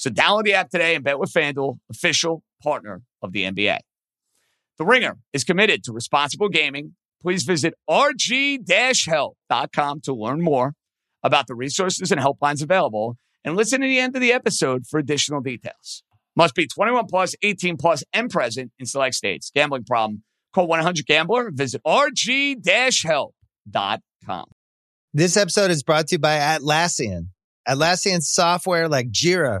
So download the app today and bet with FanDuel, official partner of the NBA. The Ringer is committed to responsible gaming. Please visit rg-help.com to learn more about the resources and helplines available and listen to the end of the episode for additional details. Must be 21 plus, 18 plus, and present in select states. Gambling problem? Call 1-800-GAMBLER. Visit rg-help.com. This episode is brought to you by Atlassian. Atlassian software like Jira,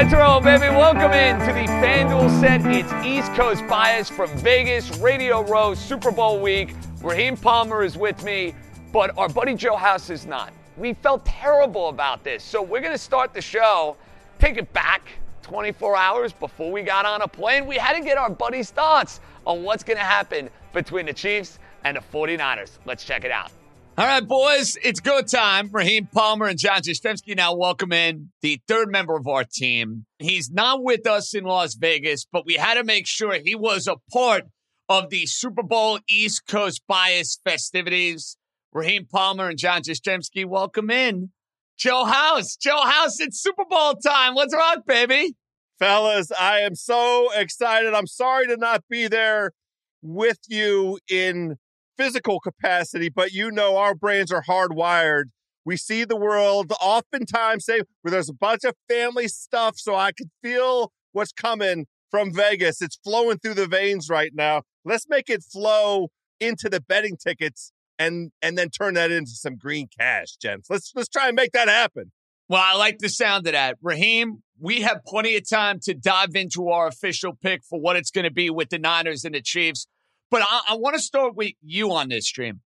Let's roll, baby. Welcome in to the FanDuel set. It's East Coast bias from Vegas, Radio Row, Super Bowl week. Raheem Palmer is with me, but our buddy Joe House is not. We felt terrible about this, so we're going to start the show, take it back 24 hours before we got on a plane. We had to get our buddy's thoughts on what's going to happen between the Chiefs and the 49ers. Let's check it out. All right, boys, it's go time. Raheem Palmer and John Jastremski now welcome in the third member of our team. He's not with us in Las Vegas, but we had to make sure he was a part of the Super Bowl East Coast bias festivities. Raheem Palmer and John Jastremski, welcome in. Joe House, Joe House, it's Super Bowl time. Let's rock, baby. Fellas, I am so excited. I'm sorry to not be there with you in physical capacity, but you know our brains are hardwired. We see the world oftentimes say where there's a bunch of family stuff, so I could feel what's coming from Vegas. It's flowing through the veins right now. Let's make it flow into the betting tickets and and then turn that into some green cash, gents. Let's let's try and make that happen. Well, I like the sound of that. Raheem, we have plenty of time to dive into our official pick for what it's going to be with the Niners and the Chiefs. But I, I want to start with you on this stream.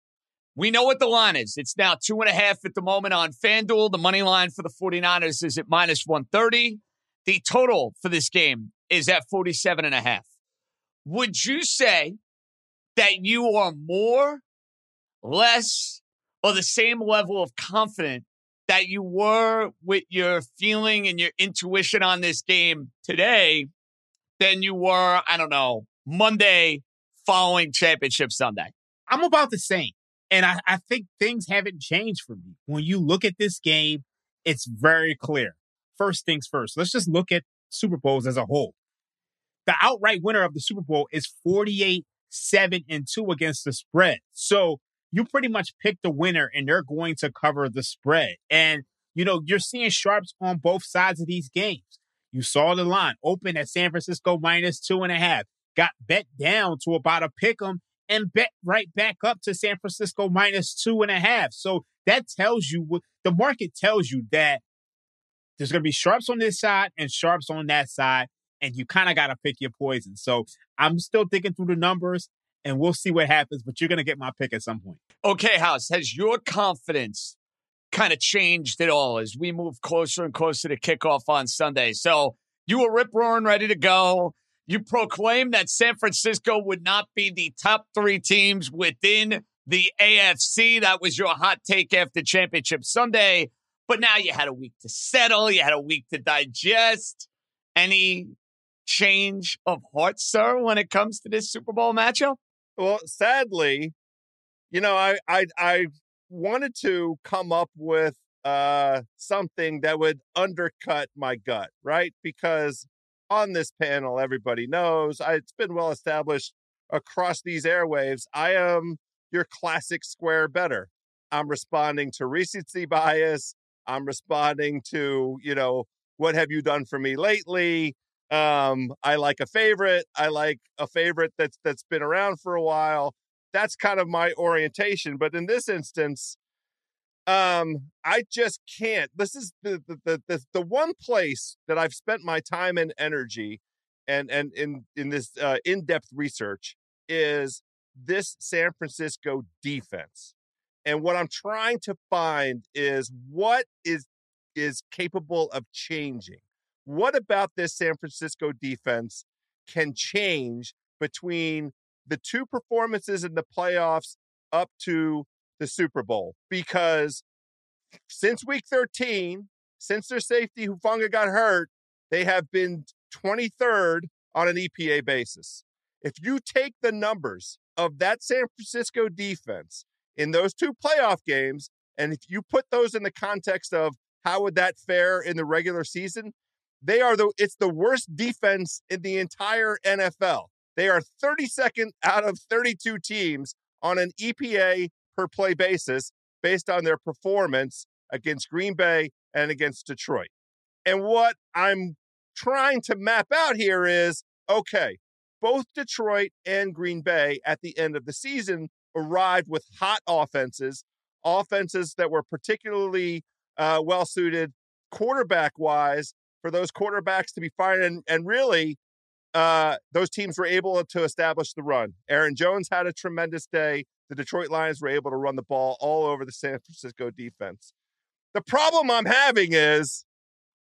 We know what the line is. It's now two and a half at the moment on FanDuel. The money line for the 49ers is at minus 130. The total for this game is at 47 and a half. Would you say that you are more, less, or the same level of confident that you were with your feeling and your intuition on this game today than you were, I don't know, Monday following Championship Sunday? I'm about the same. And I, I think things haven't changed for me. When you look at this game, it's very clear. First things first, let's just look at Super Bowls as a whole. The outright winner of the Super Bowl is 48 7 and 2 against the spread. So you pretty much pick the winner and they're going to cover the spread. And, you know, you're seeing sharps on both sides of these games. You saw the line open at San Francisco minus two and a half, got bet down to about a pick 'em and bet right back up to San Francisco minus two and a half. So that tells you the market tells you that there's going to be sharps on this side and sharps on that side. And you kind of got to pick your poison. So I'm still thinking through the numbers and we'll see what happens, but you're going to get my pick at some point. Okay, House, has your confidence kind of changed at all as we move closer and closer to kickoff on Sunday? So you were rip roaring, ready to go. You proclaimed that San Francisco would not be the top three teams within the AFC. That was your hot take after Championship Sunday. But now you had a week to settle, you had a week to digest. Any change of heart, sir, when it comes to this Super Bowl matchup? Well, sadly, you know, I I I wanted to come up with uh something that would undercut my gut, right? Because on this panel, everybody knows I, it's been well established across these airwaves. I am your classic square bettor. I'm responding to recency bias. I'm responding to, you know, what have you done for me lately? Um, I like a favorite. I like a favorite that's that's been around for a while. That's kind of my orientation. But in this instance, um, I just can't. This is the the the the, the one place that I've spent my time and energy and and in in this uh, in-depth research is this San Francisco defense. And what I'm trying to find is what is is capable of changing. What about this San Francisco defense can change between the two performances in the playoffs up to the Super Bowl? Because since week 13, since their safety Hufanga got hurt, they have been 23rd on an EPA basis. If you take the numbers of that San Francisco defense in those two playoff games, and if you put those in the context of how would that fare in the regular season, they are the it's the worst defense in the entire NFL. They are 32nd out of 32 teams on an EPA per play basis based on their performance against Green Bay and against Detroit. And what I'm trying to map out here is okay, both Detroit and Green Bay at the end of the season arrived with hot offenses, offenses that were particularly uh, well suited quarterback wise for those quarterbacks to be firing. And, and really, uh, those teams were able to establish the run. Aaron Jones had a tremendous day. The Detroit Lions were able to run the ball all over the San Francisco defense. The problem I'm having is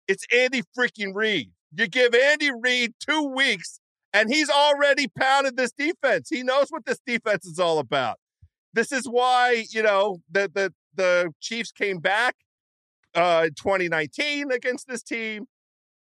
it's Andy freaking Reid. You give Andy Reid two weeks and he's already pounded this defense. He knows what this defense is all about. This is why, you know, the the the Chiefs came back uh 2019 against this team.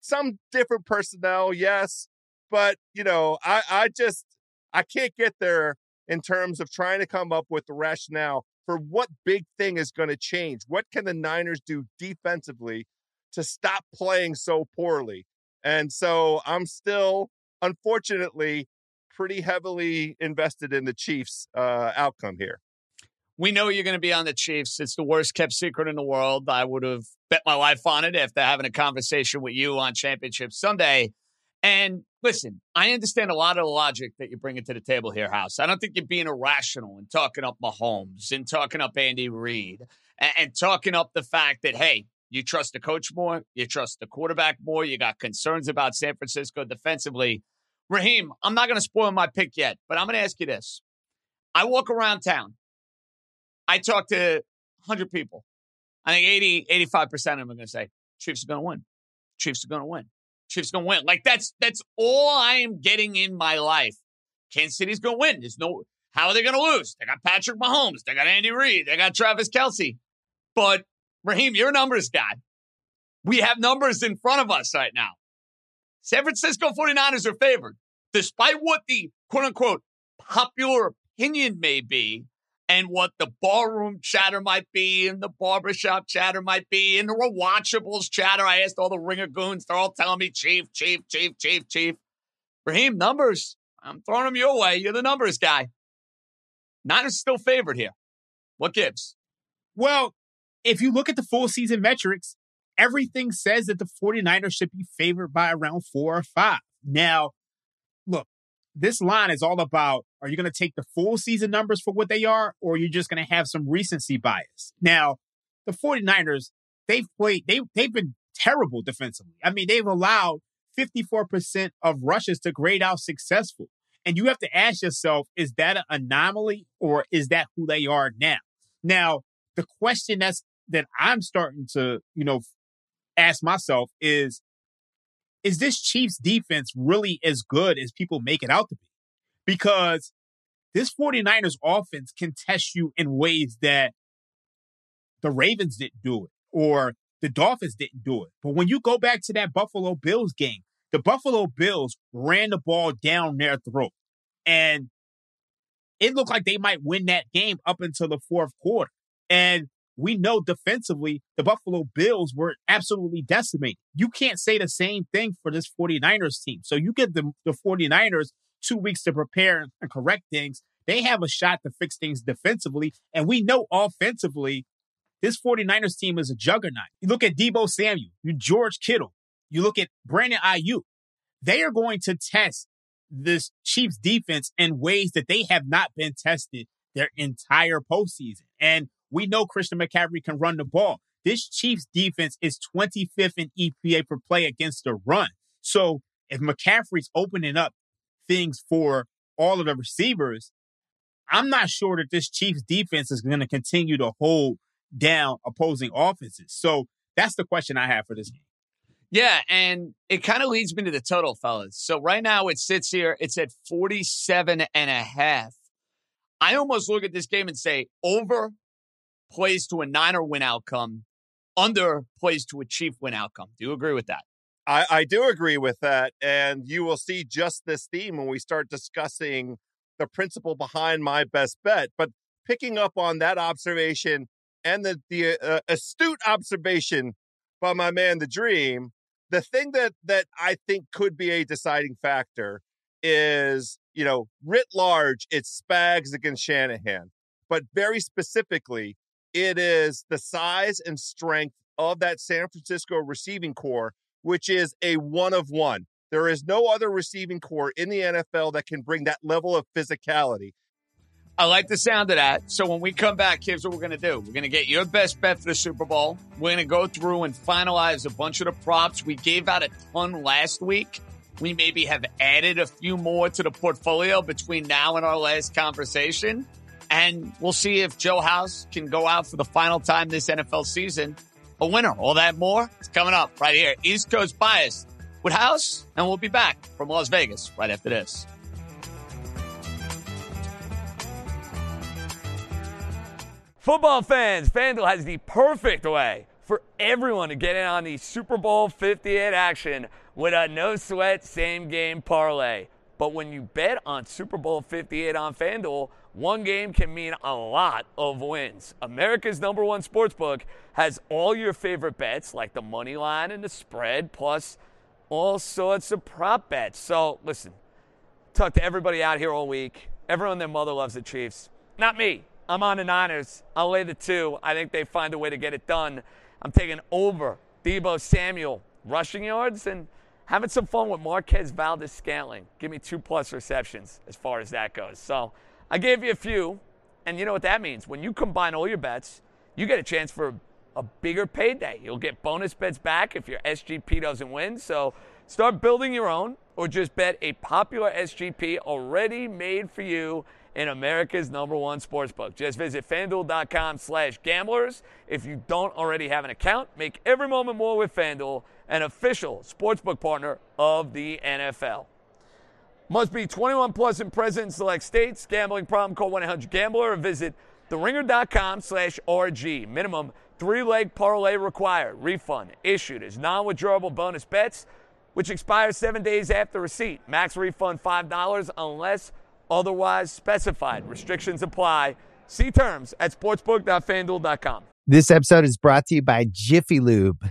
Some different personnel, yes, but you know, I I just I can't get there in terms of trying to come up with the rationale for what big thing is going to change. What can the Niners do defensively to stop playing so poorly? And so I'm still unfortunately, pretty heavily invested in the Chiefs' uh, outcome here. We know you're going to be on the Chiefs. It's the worst kept secret in the world. I would have bet my life on it after having a conversation with you on Championship Sunday. And listen, I understand a lot of the logic that you're bringing to the table here, House. I don't think you're being irrational and talking up Mahomes and talking up Andy Reid and, and talking up the fact that, hey, you trust the coach more, you trust the quarterback more, you got concerns about San Francisco defensively. Raheem, I'm not going to spoil my pick yet, but I'm going to ask you this. I walk around town. I talk to 100 people. I think 80, 85% of them are going to say, Chiefs are going to win. Chiefs are going to win. Chiefs to win. Like that's, that's all I am getting in my life. Kansas City's to win. There's no, how are they to lose? They got Patrick Mahomes. They got Andy Reid. They got Travis Kelce. But Raheem, you're a numbers guy. We have numbers in front of us right now. San Francisco 49ers are favored, despite what the quote unquote popular opinion may be and what the ballroom chatter might be and the barbershop chatter might be and the rewatchables chatter. I asked all the ringer goons, they're all telling me chief, chief, chief, chief, chief. Raheem, numbers. I'm throwing them your way. You're the numbers guy. Niners still favored here. What gives? Well, if you look at the full season metrics, everything says that the 49ers should be favored by around four or five. Now, look, this line is all about are you going to take the full season numbers for what they are, or are you just going to have some recency bias? Now, the 49ers, they've played, they, they've been terrible defensively. I mean, they've allowed 54% of rushes to grade out successful. And you have to ask yourself, is that an anomaly or is that who they are now? Now, the question that's that I'm starting to, you know, ask myself is is this Chiefs defense really as good as people make it out to be? Because this 49ers offense can test you in ways that the Ravens didn't do it or the Dolphins didn't do it. But when you go back to that Buffalo Bills game, the Buffalo Bills ran the ball down their throat. And it looked like they might win that game up until the fourth quarter. And we know defensively the Buffalo Bills were absolutely decimated. You can't say the same thing for this 49ers team. So you give the, the 49ers two weeks to prepare and correct things. They have a shot to fix things defensively. And we know offensively, this 49ers team is a juggernaut. You look at Deebo Samuel, you George Kittle, you look at Brandon Aiyuk. they are going to test this Chiefs defense in ways that they have not been tested their entire postseason. And we know Christian McCaffrey can run the ball. This Chiefs defense is 25th in EPA per play against the run. So if McCaffrey's opening up things for all of the receivers, I'm not sure that this Chiefs defense is going to continue to hold down opposing offenses. So that's the question I have for this game. Yeah, and it kind of leads me to the total, fellas. So right now it sits here, it's at 47 and a half. I almost look at this game and say over plays to a Niner win outcome, under plays to a Chief win outcome. Do you agree with that? I, I do agree with that. And you will see just this theme when we start discussing the principle behind my best bet. But picking up on that observation and the, the uh, astute observation by my man, the dream, the thing that, that I think could be a deciding factor is, you know, writ large, it's Spags against Shanahan. But very specifically, it is the size and strength of that San Francisco receiving corps, which is a one of one. There is no other receiving corps in the NFL that can bring that level of physicality. I like the sound of that. So when we come back, here's what we're going to do. We're going to get your best bet for the Super Bowl. We're going to go through and finalize a bunch of the props. We gave out a ton last week. We maybe have added a few more to the portfolio between now and our last conversation. And we'll see if Joe House can go out for the final time this NFL season a winner. All that more is coming up right here. East Coast Bias with House, and we'll be back from Las Vegas right after this. Football fans, FanDuel has the perfect way for everyone to get in on the Super Bowl 58 action with a no sweat same game parlay. But when you bet on Super Bowl 58 on FanDuel, one game can mean a lot of wins. America's number one sportsbook has all your favorite bets, like the money line and the spread, plus all sorts of prop bets. So listen, talk to everybody out here all week. Everyone their mother loves the Chiefs. Not me. I'm on the Niners. I'll lay the two. I think they find a way to get it done. I'm taking over Deebo Samuel rushing yards and having some fun with Marquez Valdes Scantling. Give me two plus receptions as far as that goes. So I gave you a few, and you know what that means. When you combine all your bets, you get a chance for a bigger payday. You'll get bonus bets back if your SGP doesn't win. So start building your own or just bet a popular SGP already made for you in America's number one sportsbook. Just visit fanduel.com slash gamblers. If you don't already have an account, make every moment more with FanDuel, an official sportsbook partner of the NFL. Must be 21 plus and present in select states. Gambling problem, call 1-800-GAMBLER or visit theringer.com slash RG. Minimum three-leg parlay required. Refund issued as non-withdrawable bonus bets, which expires seven days after receipt. Max refund $5 unless otherwise specified. Restrictions apply. See terms at sportsbook.fanduel.com. This episode is brought to you by Jiffy Lube.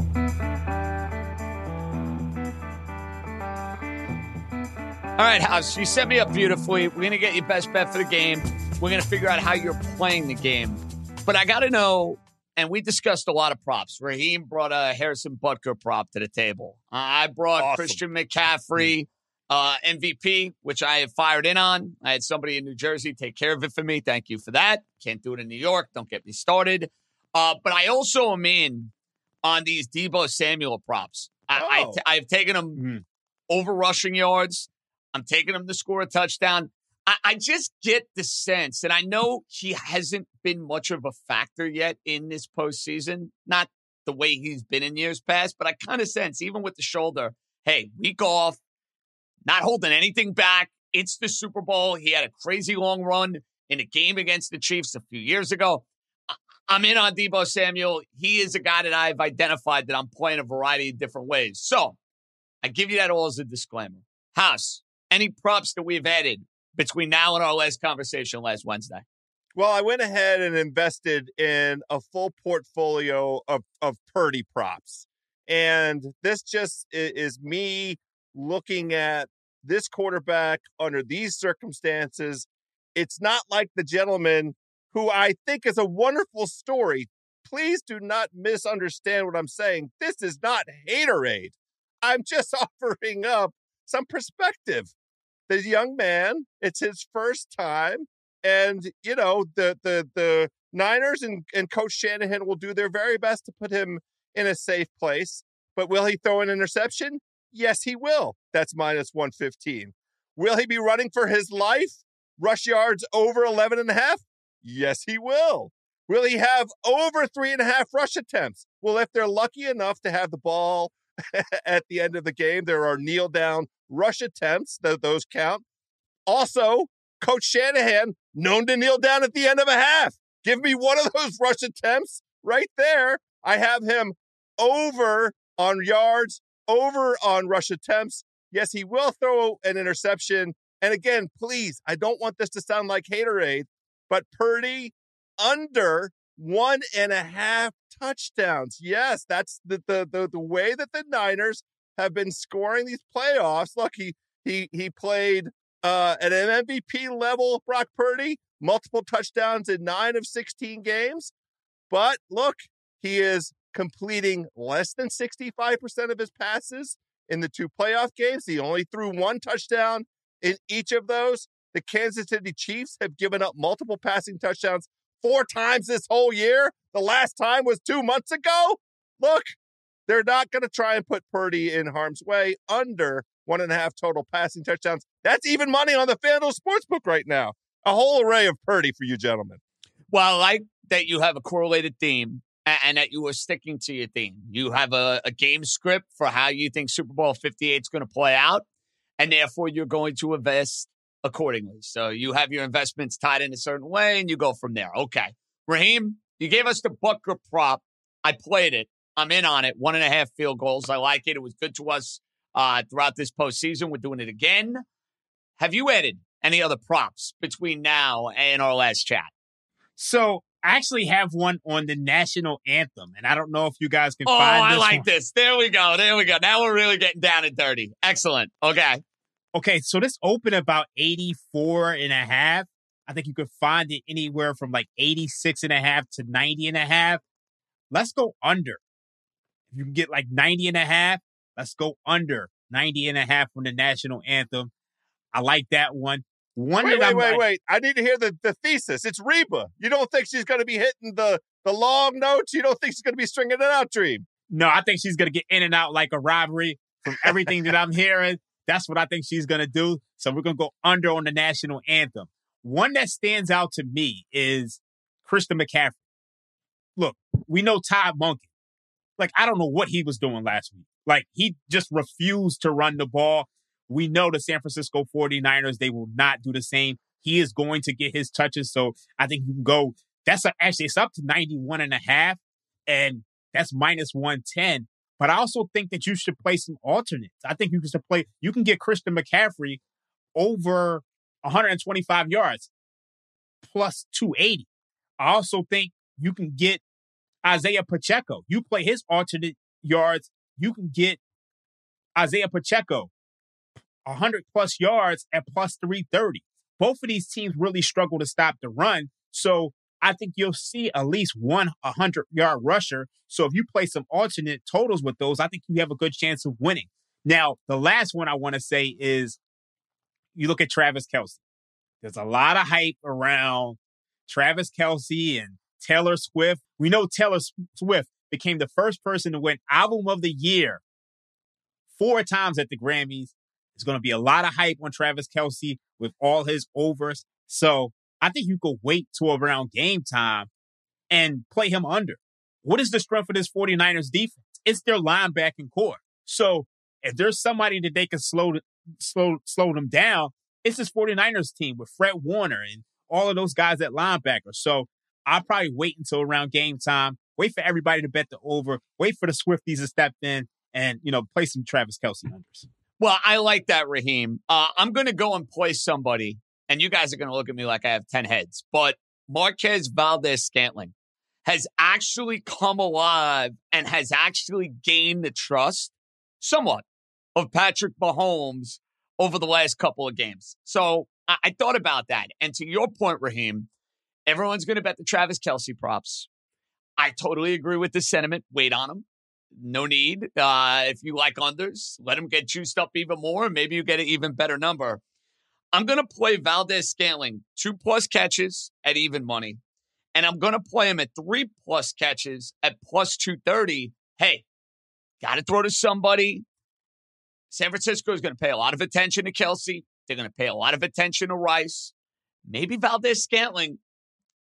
All right, House, you set me up beautifully. We're going to get your best bet for the game. We're going to figure out how you're playing the game. But I got to know and we discussed a lot of props. Raheem brought a Harrison Butker prop to the table. I brought Awesome. Christian McCaffrey uh, MVP, which I have fired in on. I had somebody in New Jersey take care of it for me. Thank you for that. Can't do it in New York. Don't get me started. Uh, but I also am in on these Deebo Samuel props. I, Oh. I, I've taken them Mhm. over rushing yards. I'm taking him to score a touchdown. I, I just get the sense, and I know he hasn't been much of a factor yet in this postseason. Not the way he's been in years past, but I kind of sense, even with the shoulder, hey, week off, not holding anything back. It's the Super Bowl. He had a crazy long run in a game against the Chiefs a few years ago. I'm in on Deebo Samuel. He is a guy that I've identified that I'm playing a variety of different ways. So I give you that all as a disclaimer. House, any props that we've added between now and our last conversation last Wednesday? Well, I went ahead and invested in a full portfolio of, of Purdy props. And this just is me looking at this quarterback under these circumstances. It's not like the gentleman who I think is a wonderful story. Please do not misunderstand what I'm saying. This is not haterade. I'm just offering up some perspective. The young man, it's his first time and you know the the the Niners and, and Coach Shanahan will do their very best to put him in a safe place. But will he throw an interception? Yes, he will. That's minus 115. Will he be running for his life? Rush yards over 11 and a half? Yes, he will. Will he have over three and a half rush attempts? Well, if they're lucky enough to have the ball at the end of the game, there are kneel down rush attempts. Th- those count. Also, Coach Shanahan known to kneel down at the end of a half. Give me one of those rush attempts right there. I have him over on yards, over on rush attempts. Yes, he will throw an interception. And again, please, I don't want this to sound like haterade, but Purdy under one and a half touchdowns. Yes, that's the the the, the way that the Niners have been scoring these playoffs. Look, he he he played uh, at an MVP level, Brock Purdy, multiple touchdowns in nine of 16 games. But look, he is completing less than 65% of his passes in the two playoff games. He only threw one touchdown in each of those. The Kansas City Chiefs have given up multiple passing touchdowns four times this whole year. The last time was two months ago. Look, they're not going to try and put Purdy in harm's way under one and a half total passing touchdowns. That's even money on the FanDuel Sportsbook right now. A whole array of Purdy for you gentlemen. Well, I like that you have a correlated theme and that you are sticking to your theme. You have a, a game script for how you think Super Bowl 58 is going to play out, and therefore you're going to invest accordingly. So you have your investments tied in a certain way, and you go from there. Okay. Raheem, you gave us the Butker prop. I played it. I'm in on it. One and a half field goals. I like it. It was good to us uh, throughout this postseason. We're doing it again. Have you added any other props between now and our last chat? So I actually have one on the national anthem, and I don't know if you guys can Oh, find Oh, I like one. this. There we go. There we go. Now we're really getting down and dirty. Excellent. Okay. Okay, so this opened about 84 and a half. I think you could find it anywhere from like 86 and a half to 90 and a half. Let's go under. If you can get like 90 and a half, let's go under 90 and a half on the national anthem. I like that one. One Wait, wait, wait, like- wait. I need to hear the, the thesis. It's Reba. You don't think she's going to be hitting the, the long notes? You don't think she's going to be stringing it out, Dream? No, I think she's gonna get in and out like a robbery. From everything that I'm hearing, that's what I think she's gonna do. So we're gonna go under on the national anthem. One that stands out to me is Christian McCaffrey. Look, we know Todd Monken. Like, I don't know what he was doing last week. Like, he just refused to run the ball. We know the San Francisco 49ers, they will not do the same. He is going to get his touches. So I think you can go. That's a, actually, it's up to 91 and a half. And that's minus 110. But I also think that you should play some alternates. I think you should play, you can get Christian McCaffrey over 125 yards plus 280. I also think you can get Isaiah Pacheco. You play his alternate yards, you can get Isaiah Pacheco 100 plus yards at plus 330. Both of these teams really struggle to stop the run. So I think you'll see at least one 100 yard rusher. So if you play some alternate totals with those, I think you have a good chance of winning. Now, the last one I want to say is you look at Travis Kelce. There's a lot of hype around Travis Kelce and Taylor Swift. We know Taylor Swift became the first person to win Album of the Year four times at the Grammys. There's going to be a lot of hype on Travis Kelce with all his overs. So I think you could wait till around game time and play him under. What is the strength of this 49ers defense? It's their linebacking corps. So if there's somebody that they can slow slow slow them down, it's this 49ers team with Fred Warner and all of those guys at linebacker. So I'll probably wait until around game time, wait for everybody to bet the over, wait for the Swifties to step in and, you know, play some Travis Kelce numbers. Well, I like that, Raheem. Uh, I'm going to go and play somebody, and you guys are going to look at me like I have 10 heads, but Marquez Valdes Scantling has actually come alive and has actually gained the trust somewhat of Patrick Mahomes over the last couple of games. So I, I thought about that. And to your point, Raheem, everyone's going to bet the Travis Kelce props. I totally agree with the sentiment. Wait on him. No need. Uh, if you like unders, let him get juiced up even more. Maybe you get an even better number. I'm going to play Valdes Scantling two plus catches at even money. And I'm going to play him at three plus catches at plus 230. Hey, got to throw to somebody. San Francisco is going to pay a lot of attention to Kelce. They're going to pay a lot of attention to Rice. Maybe Valdes Scantling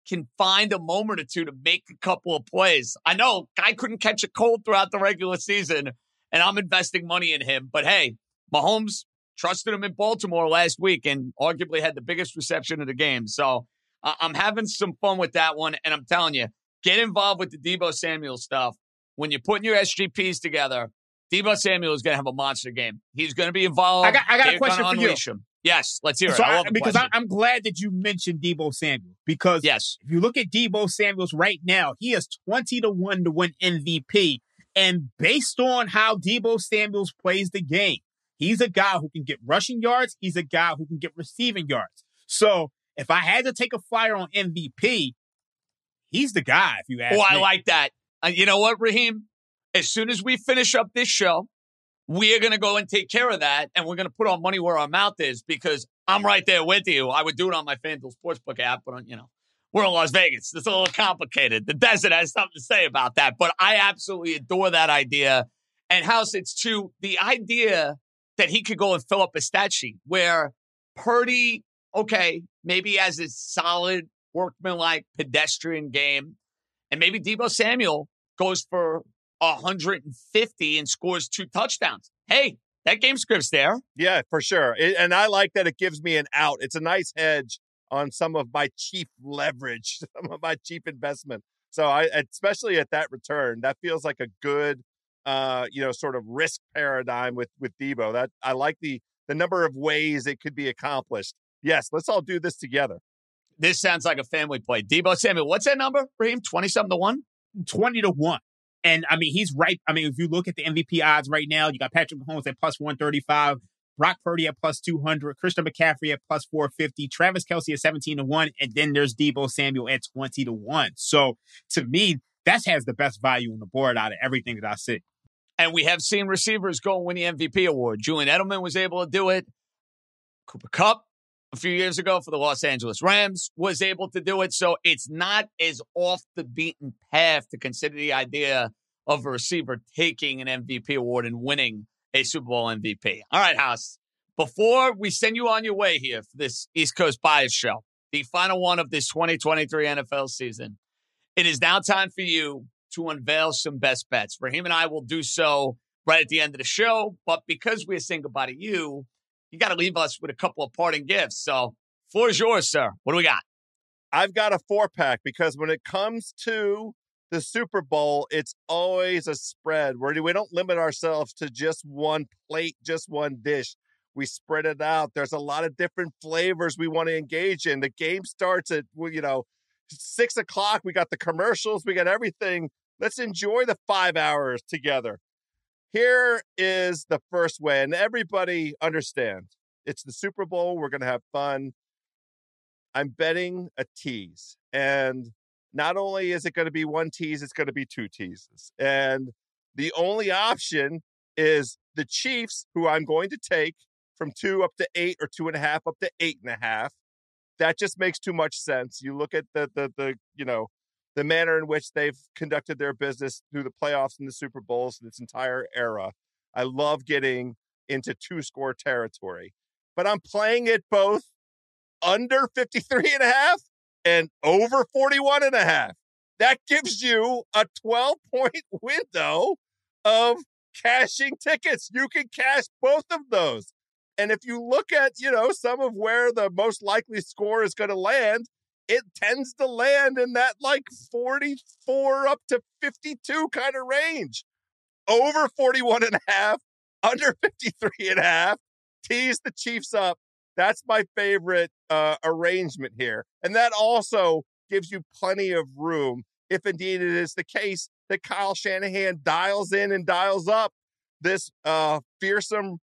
can find a moment or two to make a couple of plays. I know guy couldn't catch a cold throughout the regular season, and I'm investing money in him. But hey, Mahomes trusted him in Baltimore last week and arguably had the biggest reception of the game. So uh, I'm having some fun with that one. And I'm telling you, get involved with the Deebo Samuel stuff. When you're putting your SGPs together, Deebo Samuel is going to have a monster game. He's going to be involved. I got, I got a question for you. Him. Yes, let's hear so it. I I, because I, am glad that you mentioned Deebo Samuel because yes, if you look at Deebo Samuel's right now, he is 20 to 1 to win MVP. And based on how Deebo Samuels plays the game, he's a guy who can get rushing yards. He's a guy who can get receiving yards. So if I had to take a flyer on MVP, he's the guy, if you ask oh, me. I like that. Uh, you know what, Raheem? As soon as we finish up this show, we are going to go and take care of that. And we're going to put our money where our mouth is because I'm right there with you. I would do it on my FanDuel Sportsbook app, but, on, you know, we're in Las Vegas. It's a little complicated. The desert has something to say about that, but I absolutely adore that idea. And House, it's true. the idea that he could go and fill up a stat sheet where Purdy, okay, maybe has a solid workmanlike pedestrian game. And maybe Deebo Samuel goes for 150 and scores two touchdowns. Hey, that game script's there. Yeah, for sure. It, and I like that it gives me an out. It's a nice hedge on some of my cheap leverage, some of my cheap investment. So I, especially at that return, that feels like a good, uh, you know, sort of risk paradigm with with Deebo. That I like the the number of ways it could be accomplished. Yes, let's all do this together. This sounds like a family play. Deebo Samuel, what's that number, Raheem? Twenty something to one. 20 to 1. And I mean, he's right. I mean, if you look at the MVP odds right now, you got Patrick Mahomes at plus 135, Brock Purdy at plus 200, Christian McCaffrey at plus 450, Travis Kelce at 17 to 1, and then there's Deebo Samuel at 20 to 1. So to me, that has the best value on the board out of everything that I see. And we have seen receivers go and win the MVP award. Julian Edelman was able to do it. Cooper Kupp a few years ago for the Los Angeles Rams was able to do it. So it's not as off the beaten path to consider the idea of a receiver taking an MVP award and winning a Super Bowl MVP. All right, House. Before we send you on your way here for this East Coast Bias Show, the final one of this 2023 NFL season, it is now time for you to unveil some best bets. Raheem and I will do so right at the end of the show. But because we're saying goodbye to you, you got to leave us with a couple of parting gifts. So, floor is yours, sir. What do we got? I've got a four pack because when it comes to the Super Bowl, it's always a spread where we don't limit ourselves to just one plate, just one dish. We spread it out. There's a lot of different flavors we want to engage in. The game starts at, you know, six o'clock. We got the commercials, we got everything. Let's enjoy the five hours together. Here is the first way, and everybody understand it's the Super Bowl. We're going to have fun. I'm betting a tease. And not only is it going to be one tease, it's going to be two teases. And the only option is the Chiefs, who I'm going to take from two up to eight or two and a half up to eight and a half. That just makes too much sense. You look at the the the you know the manner in which they've conducted their business through the playoffs and the Super Bowls this entire era. I love getting into two score territory, but I'm playing it both under 53 and a half and over 41 and a half. That gives you a 12 point window of cashing tickets. You can cash both of those. And if you look at, you know, some of where the most likely score is going to land, it tends to land in that like 44 up to 52 kind of range. Over 41 and a half, under 53 and a half, tease the Chiefs up. That's my favorite uh, arrangement here. And that also gives you plenty of room if indeed it is the case that Kyle Shanahan dials in and dials up this uh, fearsome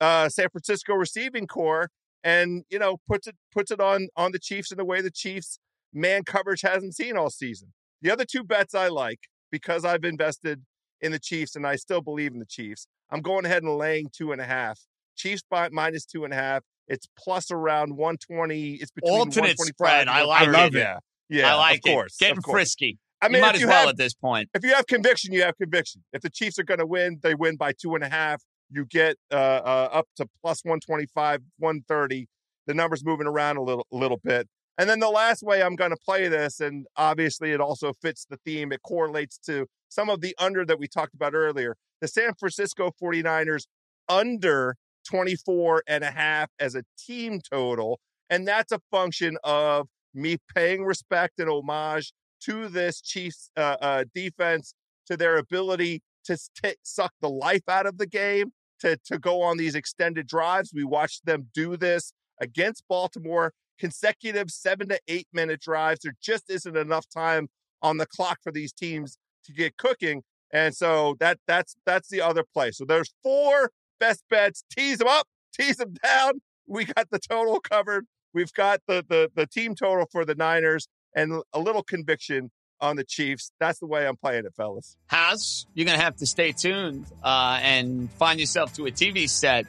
uh, San Francisco receiving corps and you know puts it puts it on on the Chiefs in the way the Chiefs man coverage hasn't seen all season. The other two bets I like because I've invested in the Chiefs and I still believe in the Chiefs. I'm going ahead and laying two and a half. Chiefs by minus two and a half. It's plus around 120. It's between alternate spread. I like it. Love it. Yeah, yeah. I like of course, it. Getting of course. frisky. I mean, you might if as you well have, at this point. If you have conviction, you have conviction. If the Chiefs are going to win, they win by two and a half. You get uh, uh, up to plus 125, 130. The numbers moving around a little, little bit. And then the last way I'm going to play this, and obviously it also fits the theme, it correlates to some of the under that we talked about earlier. The San Francisco 49ers under 24 and a half as a team total. And that's a function of me paying respect and homage to this Chiefs uh, uh, defense, to their ability to t- suck the life out of the game, to, to go on these extended drives. We watched them do this against Baltimore, consecutive seven to eight minute drives. There just isn't enough time on the clock for these teams to get cooking. And so that that's that's the other play. So there's four best bets. Tease them up, tease them down. We got the total covered. We've got the the the team total for the Niners and a little conviction on the Chiefs. That's the way I'm playing it, fellas. House, you're going to have to stay tuned uh, and find yourself to a TV set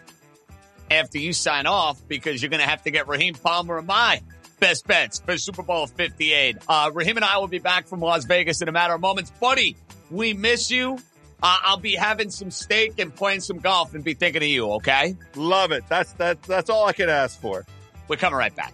after you sign off because you're going to have to get Raheem Palmer and my best bets for Super Bowl 58. Uh, Raheem and I will be back from Las Vegas in a matter of moments. Buddy, we miss you. Uh, I'll be having some steak and playing some golf and be thinking of you, okay? Love it. That's that's that's all I can ask for. We're coming right back.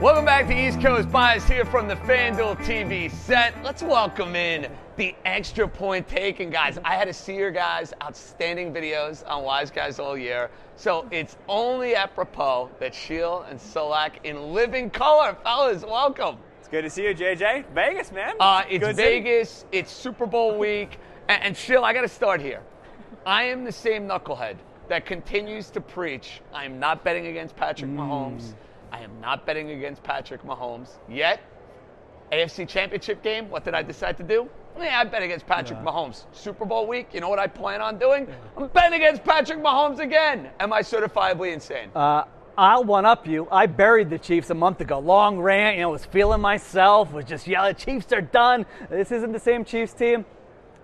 Welcome back to East Coast Bias here from the FanDuel TV set. Let's welcome in the extra point taken guys. I had to see your guys' outstanding videos on Wise Guys all year. So it's only apropos that Sheil and Solak in living color. Fellas, welcome. It's good to see you, JJ. Vegas, man. Uh, it's Good Vegas, it's Super Bowl week. And, and Sheil, I got to start here. I am the same knucklehead that continues to preach I am not betting against Patrick Mahomes. I am not betting against Patrick Mahomes. Yet, AFC Championship game, what did I decide to do? Yeah, I bet against Patrick Mahomes. Super Bowl week, you know what I plan on doing? I'm betting against Patrick Mahomes again. Am I certifiably insane? Uh, I'll one up you. I buried the Chiefs a month ago. Long rant, you know, was feeling myself, was just yelling, Chiefs are done. This isn't the same Chiefs team.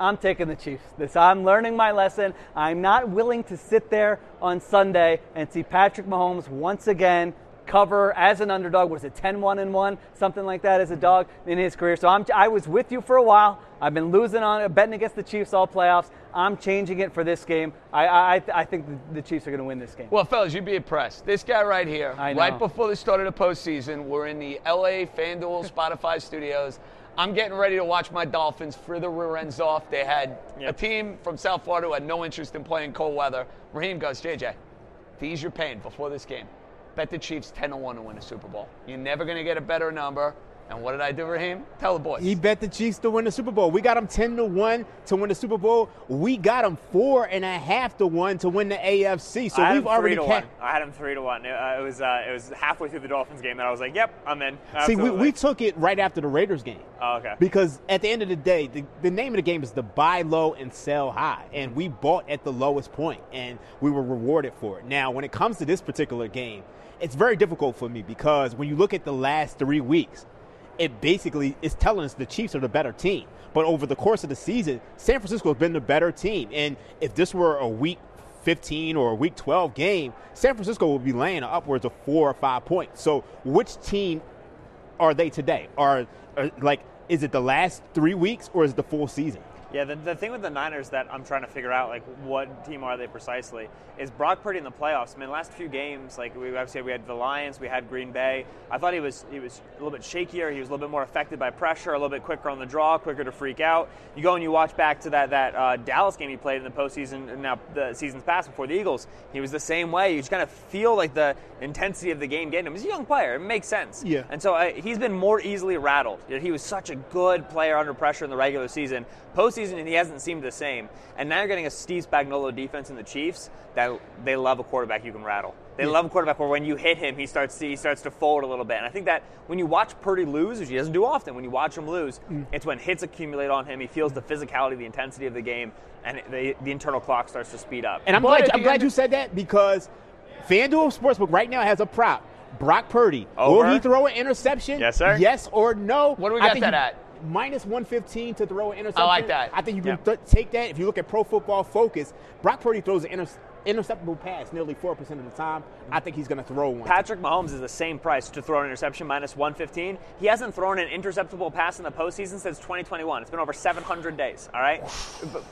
I'm taking the Chiefs. This I'm learning my lesson. I'm not willing to sit there on Sunday and see Patrick Mahomes once again cover as an underdog. Was it 10-1 and 1, something like that as a dog in his career? So I'm, I was with you for a while. I've been losing on betting against the Chiefs all playoffs. I'm changing it for this game. I I, I think the, the Chiefs are going to win this game. Well, fellas, you'd be impressed. This guy right here, I know. right before the start of the postseason, we're in the LA FanDuel Spotify studios. I'm getting ready to watch my Dolphins for the rear ends off. They had a team from South Florida who had no interest in playing cold weather. Raheem goes, JJ, to ease your pain before this game, bet the Chiefs 10 to 1 to win the Super Bowl. You're never going to get a better number. And what did I do, Raheem? Tell the boys. He bet the Chiefs to win the Super Bowl. We got them ten to one to win the Super Bowl. We got them four and a half to one to win the AFC. So I had we've him already three to ca- one. I had him three to one. It, uh, it was uh, it was halfway through the Dolphins game that I was like, "Yep, I'm in." See, we, we took it right after the Raiders game. Oh, okay. Because at the end of the day, the, the name of the game is to buy low and sell high. And we bought at the lowest point and we were rewarded for it. Now, when it comes to this particular game, it's very difficult for me because when you look at the last three weeks, it basically is telling us the Chiefs are the better team. But over the course of the season, San Francisco has been the better team. And if this were a week 15 or a week 12 game, San Francisco would be laying upwards of four or five points. So which team are they today? Are, are like is it the last three weeks or is it the full season? Yeah, the, the thing with the Niners that I'm trying to figure out, like, what team are they precisely, is Brock Purdy in the playoffs. I mean, last few games, like we obviously we had the Lions, we had Green Bay. I thought he was he was a little bit shakier. He was a little bit more affected by pressure, a little bit quicker on the draw, quicker to freak out. You go and you watch back to that that uh, Dallas game he played in the postseason, and now the seasons past before the Eagles. He was the same way. You just kind of feel like the intensity of the game getting him. He's a young player. It makes sense. Yeah. And so uh, he's been more easily rattled. You know, He was such a good player under pressure in the regular season. Postseason, and he hasn't seemed the same. And now you're getting a Steve Spagnuolo defense in the Chiefs that they love a quarterback you can rattle. They love a quarterback where when you hit him, he starts to, he starts to fold a little bit. And I think that when you watch Purdy lose, which he doesn't do often, when you watch him lose, mm. it's when hits accumulate on him. He feels the physicality, the intensity of the game, and the, the internal clock starts to speed up. And I'm But glad I'm glad end you said that because FanDuel Sportsbook right now has a prop. Brock Purdy. Over? Will he throw an interception? Yes, sir. Yes or no? What do we I got that you- at? Minus 115 to throw an interception. I like that. I think you can Yeah. th- take that. If you look at Pro Football Focus, Brock Purdy throws an inter- interceptable pass nearly 4% of the time. I think he's going to throw one. Patrick Mahomes is the same price to throw an interception minus 115. He hasn't thrown an interceptable pass in the postseason since 2021. It's been over 700 days. All right,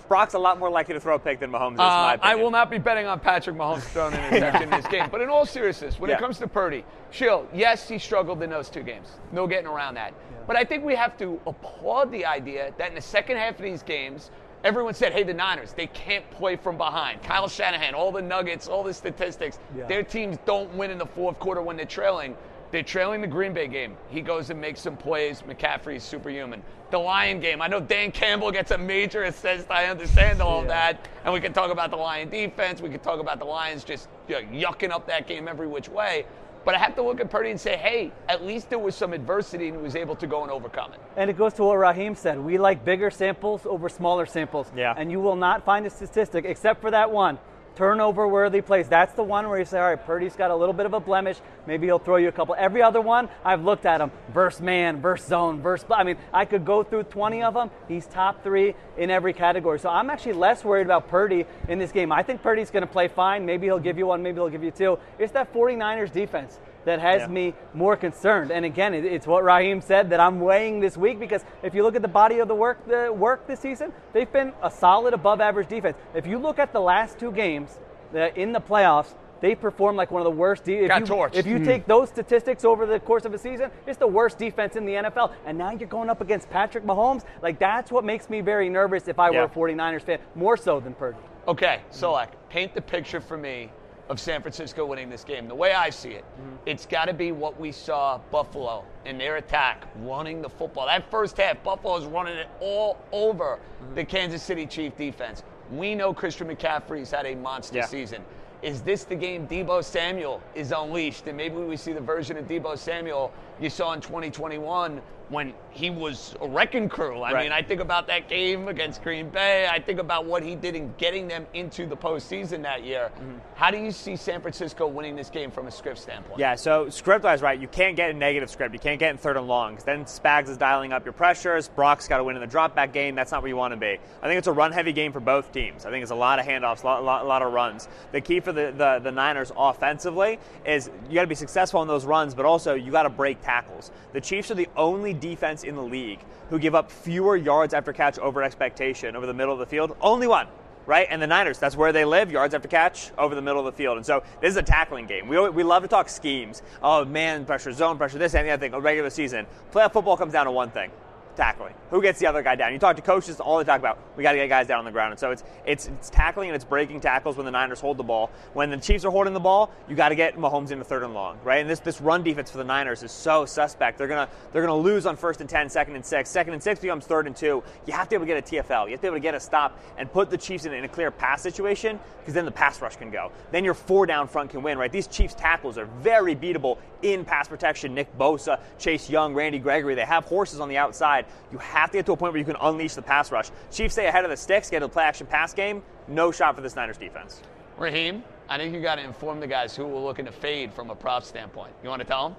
Brock's a lot more likely to throw a pick than Mahomes is. in my Uh, I will not be betting on Patrick Mahomes throwing an interception in this game. But in all seriousness, when Yeah. it comes to Purdy, Sheil, yes, he struggled in those two games. No getting around that. But I think we have to applaud the idea that in the second half of these games, everyone said, hey, the Niners, they can't play from behind. Kyle Shanahan, all the nuggets, all the statistics, Yeah. their teams don't win in the fourth quarter when they're trailing. They're trailing the Green Bay game. He goes and makes some plays. McCaffrey's superhuman. The Lion game. I know Dan Campbell gets a major assist. I understand all of Yeah. that. And we can talk about the Lion defense. We can talk about the Lions just you know, yucking up that game every which way. But I have to look at Purdy and say, hey, at least there was some adversity and he was able to go and overcome it. And it goes to what Raheem said. We like bigger samples over smaller samples. Yeah. And you will not find a statistic except for that one. Turnover worthy plays. That's the one where you say, all right, Purdy's got a little bit of a blemish. Maybe he'll throw you a couple. Every other one, I've looked at him. Verse man, verse zone, verse. I mean, I could go through 20 of them. He's top three in every category. So I'm actually less worried about Purdy in this game. I think Purdy's going to play fine. Maybe he'll give you one. Maybe he'll give you two. It's that 49ers defense that has Yeah. me more concerned. And again, it- it's what Raheem said that I'm weighing this week because if you look at the body of the work, the work this season, they've been a solid above average defense. If you look at the last two games uh, in the playoffs, they performed like one of the worst. De- if Got you. If you take those statistics over the course of a season, it's the worst defense in the NFL. And now you're going up against Patrick Mahomes. Like that's what makes me very nervous if I were a 49ers fan, more so than Purdy. Okay, Solak, paint the picture for me of San Francisco winning this game. The way I see it, mm-hmm. it's got to be what we saw Buffalo in their attack, running the football. That first half, Buffalo's running it all over mm-hmm. the Kansas City Chief defense. We know Christian McCaffrey's had a monster Yeah. season. Is this the game Deebo Samuel is unleashed? And maybe we see the version of Deebo Samuel you saw in 2021 when he was a wrecking crew. I Right. mean, I think about that game against Green Bay. I think about what he did in getting them into the postseason that year. Mm-hmm. How do you see San Francisco winning this game from a script standpoint? Yeah, so script wise, right, you can't get a negative script. You can't get in third and long then Spags is dialing up your pressures. Brock's got to win in the drop back game. That's not where you want to be. I think it's a run heavy game for both teams. I think it's a lot of handoffs, a lot, lot, lot of runs. The key for the, the, the Niners offensively is you got to be successful in those runs, but also you got to break tackles. The Chiefs are the only defense in the league who give up fewer yards after catch over expectation over the middle of the field. Only one right? And the Niners, that's where they live, yards after catch, over the middle of the field. And so this is a tackling game. We, we love to talk schemes. Oh, man pressure, zone pressure, this and the other thing, a regular season. Playoff football comes down to one thing tackling. Who gets the other guy down? You talk to coaches, all they talk about, we got to get guys down on the ground. And so it's, it's it's tackling and it's breaking tackles when the Niners hold the ball. When the Chiefs are holding the ball, you got to get Mahomes into third and long, right? And this this run defense for the Niners is so suspect. They're gonna they're gonna lose on first and 10, second and six. Second and six becomes third and two. You have to be able to get a TFL. You have to be able to get a stop and put the Chiefs in, in a clear pass situation because then the pass rush can go. Then your four down front can win, right? These Chiefs tackles are very beatable in pass protection. Nick Bosa, Chase Young, Randy Gregory, they have horses on the outside. You have to get to a point where you can unleash the pass rush. Chiefs stay ahead of the sticks, get a play action pass game. No shot for this Niners defense. Raheem, I think you got to inform the guys who we're looking to fade from a prop standpoint. You want to tell them?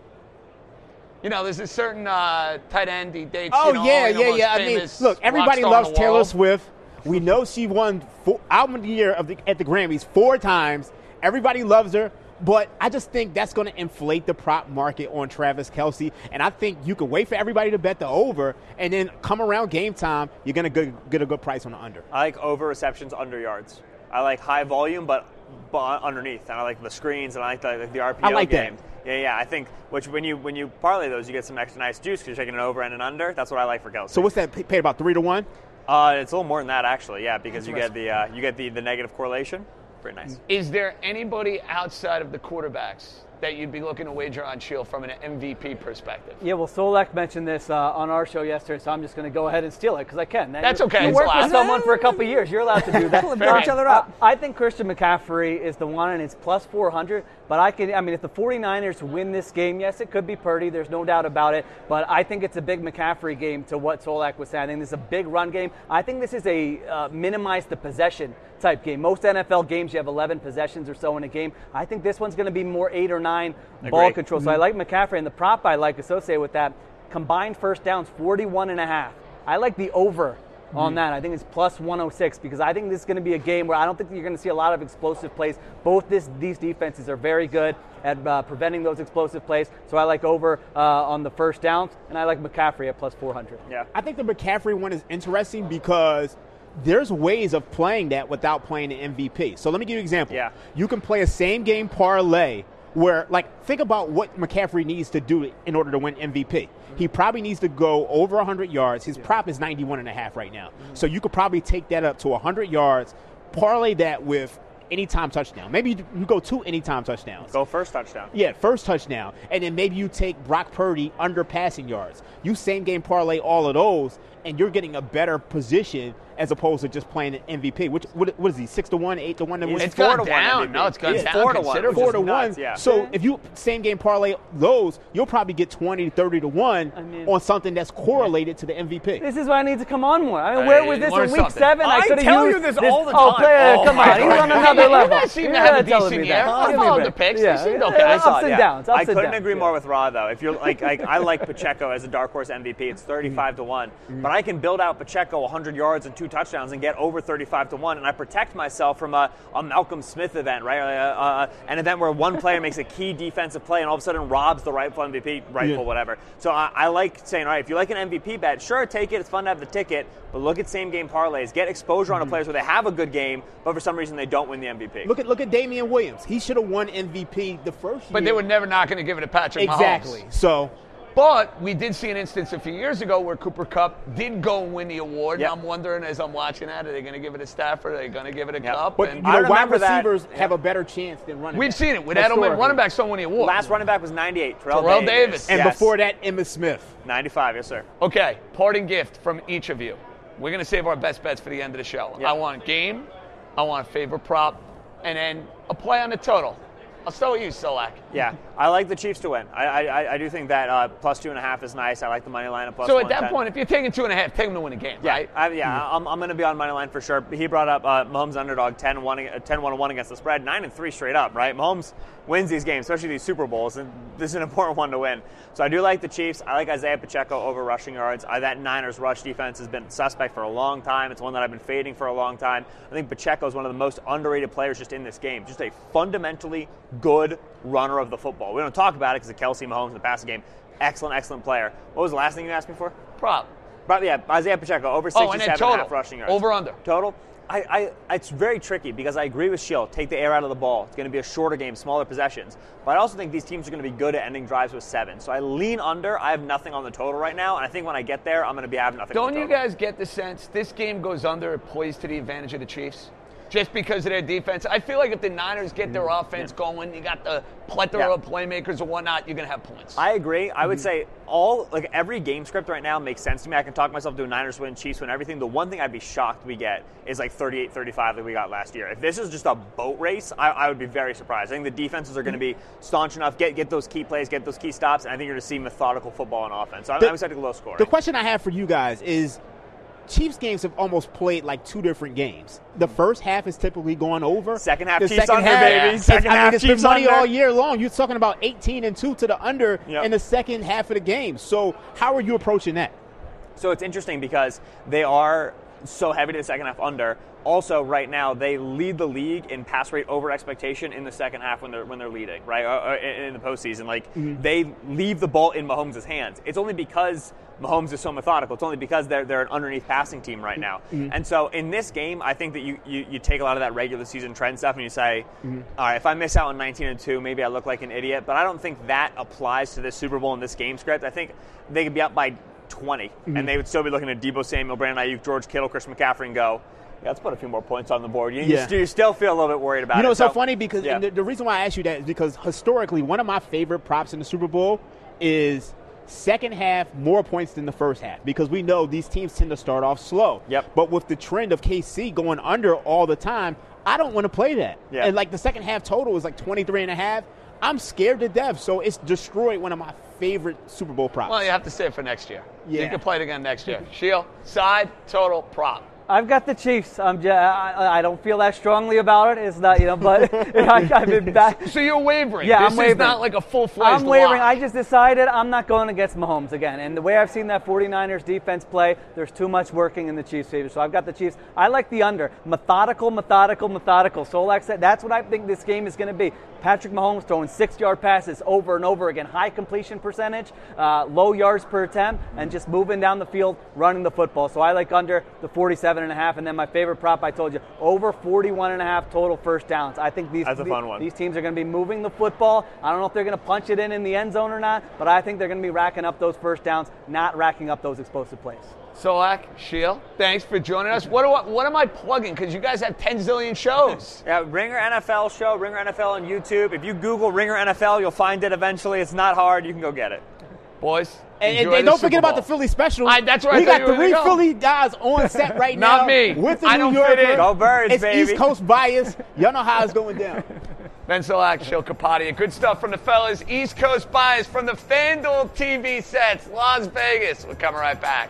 You know, there's a certain uh, tight end he dates. Oh you know, yeah, yeah, yeah. I mean, look, everybody rock star in loves Taylor. Swift. We know she won four, album of the year of the, at the Grammys four times. Everybody loves her, but I just think that's going to inflate the prop market on Travis Kelce. And I think you can wait for everybody to bet the over, and then come around game time, you're going to get a good price on the under. I like over receptions, under yards. I like high volume, but, but underneath. And I like the screens, and I like the, like the RPO I like that. game. Yeah, yeah. I think which when you when you parlay those, you get some extra nice juice because you're taking an over and an under. That's what I like for Kelce. So what's that? Paid about three to one. Uh, it's a little more than that actually. Yeah, because you get the uh, you get the, the negative correlation. Pretty nice. Is there anybody outside of the quarterbacks that you'd be looking to wager on Sheil from an MVP perspective? Yeah, well, Solak mentioned this uh, on our show yesterday, so I'm just going to go ahead and steal it because I can. That's You- okay, You it's work with someone for a couple years. You're allowed to do that. Fair Uh, each other uh, I think Christian McCaffrey is the one, and it's plus 400. But I can, I mean, if the 49ers win this game, yes, it could be Purdy. There's no doubt about it. But I think it's a big McCaffrey game to what Solak was saying. I think this is a big run game. I think this is a uh, minimize the possession type game. Most NFL games, you have 11 possessions or so in a game. I think this one's going to be more eight or nine ball control. So I like McCaffrey, and the prop I like associated with that combined first downs 41 and a half. I like the over on that. I think it's plus 106 because I think this is going to be a game where I don't think you're going to see a lot of explosive plays. Both this, these defenses are very good at uh, preventing those explosive plays. So I like over uh, on the first downs, and I like McCaffrey at plus 400. Yeah. I think the McCaffrey one is interesting because there's ways of playing that without playing an MVP. So let me give you an example. Yeah. You can play a same game parlay where, like, think about what McCaffrey needs to do in order to win MVP. He mm-hmm. probably needs to go over 100 yards. His prop is 91 and a half right now. Mm-hmm. So you could probably take that up to 100 yards, parlay that with anytime touchdown. Maybe you you go two anytime touchdowns. Go first touchdown. Yeah, first touchdown. And then maybe you take Brock Purdy under passing yards. You same game parlay all of those, and you're getting a better position as opposed to just playing an MVP. Which what, what is he? Six to one, eight to one? to He's? It's four gone to one down. MVP. No, it's gone He's down four to one, considerably. four to nuts, one. Yeah. So if you same game parlay those, you'll probably get 20 to 30 to one I mean- on something that's correlated to the MVP. This is why I need to come on more. I mean, where Hey, was this learn in week something. seven? I could have tell used you this all the Oh, time. player, Oh come on, he's on another You level. guys seem to You're have a telling decent me year. that. I Give me a followed the picks. They seemed okay. I saw Ups and downs. I couldn't agree more with Raw though. If you're like, like I like Pacheco as a dark horse MVP. It's 35 to one, mm-hmm. but I can build out Pacheco 100 yards and two touchdowns and get over 35 to one, and I protect myself from a, a Malcolm Smith event, right? Uh, uh, an event where one player makes a key defensive play and all of a sudden robs the rightful MVP, rightful Yeah. whatever. So I, I like saying, all right, if you like an MVP bet, sure, take it. It's fun to have the ticket, but look at same game parlays. Get exposure on the players where they have a good game, but for some reason they don't win the MVP. Look at look at Damien Williams. He should have won MVP the first year. But they were never not going to give it to Patrick Mahomes. exactly. So But we did see an instance a few years ago where Cooper Kupp did go and win the award. Yep. And I'm wondering, as I'm watching that, are they going to give it to Stafford? Are they going to give it a Yep. Kupp? But And you know, I wide remember that. receivers have a better chance than running. we've backs, seen it with Edelman. historically. Running backs don't win the award. Last running back was 98, Terrell, Terrell Davis. Davis. And Yes. before that, Emmitt Smith. 95, yes, sir. Okay, parting gift from each of you. We're going to save our best bets for the end of the show. Yeah. I want game, I want a favorite prop, and then a play on the total. I'll start with you, Solak. Yeah, I like the Chiefs to win. I, I, I do think that uh, plus two and a half is nice. I like the money line at plus So at that 110. point, if you're taking two and a half, take them to win a game, yeah, right? I, yeah, I'm, I'm going to be on money line for sure. He brought up uh, Mahomes underdog 10 1 uh, 10 1 1 against the spread, 9 and 3 straight up, right? Mahomes wins these games, especially these Super Bowls, and this is an important one to win. So I do like the Chiefs. I like Isaiah Pacheco over rushing yards. I, that Niners rush defense has been suspect for a long time. It's one that I've been fading for a long time. I think Pacheco is one of the most underrated players just in this game. Just a fundamentally good runner of the football. We don't talk about it because of Kelce Mahomes in the passing game. Excellent, excellent player. What was the last thing you asked me for? Prop. But yeah, Isaiah Pacheco over Oh, and 67 and a total. half rushing yards. Over, under. Total. I, I, it's very tricky because I agree with Sheil. Take the air out of the ball. It's going to be a shorter game, smaller possessions. But I also think these teams are going to be good at ending drives with seven. So I lean under. I have nothing on the total right now, and I think when I get there, I'm going to be having nothing. Don't on the you guys get the sense this game goes under, it plays to the advantage of the Chiefs? Just because of their defense. I feel like if the Niners get their offense going, you got the plethora Yeah. of playmakers and whatnot, you're going to have points. I agree. I would Mm-hmm. say all like every game script right now makes sense to me. I can talk myself to a Niners win, Chiefs win, everything. The one thing I'd be shocked we get is like 38-35 that we got last year. If this is just a boat race, I, I would be very surprised. I think the defenses are going to be staunch enough, get get those key plays, get those key stops, and I think you're going to see methodical football on offense. So I'm, The- I'm expecting low score. The question I have for you guys is Chiefs games have almost played like two different games. The first half is typically going over. Second half, the Chiefs second under, half, baby. Second I mean, half, it's Chiefs been money under. all year long. You're talking about 18 and two to the under Yep. in the second half of the game. So how are you approaching that? So it's interesting because they are so heavy to the second half under. Also, right now they lead the league in pass rate over expectation in the second half when they're when they're leading, right? Uh, uh, in in the postseason, like they leave the ball in Mahomes' hands. It's only because Mahomes is so methodical. It's only because they're they're an underneath passing team right now. And so in this game, I think that you, you you take a lot of that regular season trend stuff and you say, all right, if I miss out on 19 and two, maybe I look like an idiot. But I don't think that applies to this Super Bowl and this game script. I think they could be up by 20, and mm-hmm. they would still be looking at Deebo Samuel, Brandon Aiyuk, George Kittle, Chris McCaffrey, and go, yeah, let's put a few more points on the board. You, you Yeah. st- you still feel a little bit worried about You it. know, it's so funny because yeah. and the, the reason why I asked you that is because historically, one of my favorite props in the Super Bowl is second half more points than the first half because we know these teams tend to start off slow. Yep. But with the trend of KC going under all the time, I don't want to play that. Yeah. And like the second half total is like 23 and a half. I'm scared to death. So it's destroyed one of my favorite Super Bowl props. well, you have to save it for next year. You can play it again next year. Sheil, side, total, prop. I've got the Chiefs. I'm just, I, I don't feel that strongly about it. It's not, you know, but I, I've been back. So you're wavering. Yeah, this I'm is wavering. not like a full-fledged I'm wavering. lock. I just decided I'm not going against Mahomes again. And the way I've seen that 49ers defense play, there's too much working in the Chiefs' favor. So I've got the Chiefs. I like the under. Methodical, methodical, methodical. Solak said that's what I think this game is going to be. Patrick Mahomes throwing six-yard passes over and over again, high completion percentage, uh, low yards per attempt, and just moving down the field, running the football. So I like under the 47 and a half. And then my favorite prop, I told you, over 41 and a half total first downs. I think these That's a fun one. these teams are going to be moving the football. I don't know if they're going to punch it in in the end zone or not, but I think they're going to be racking up those first downs, not racking up those explosive plays. Solak, Sheil, thanks for joining us. What, do I, what am I plugging? Because you guys have 10 zillion shows. Yeah, Ringer NFL show, Ringer NFL on YouTube. If you Google Ringer NFL, you'll find it eventually. It's not hard. You can go get it. Boys, And, and- and don't Super forget about the Philly special. I- that's right. We thought got three go. Philly guys on set right now. Not me. With the I New don't Yorker. fit in. Go Birds, it's baby. East Coast bias. Y'all know how it's going down. Ben Solak, Sheil Kapadia. Good stuff from the fellas. East Coast bias from the FanDuel TV sets, Las Vegas. We're coming right back.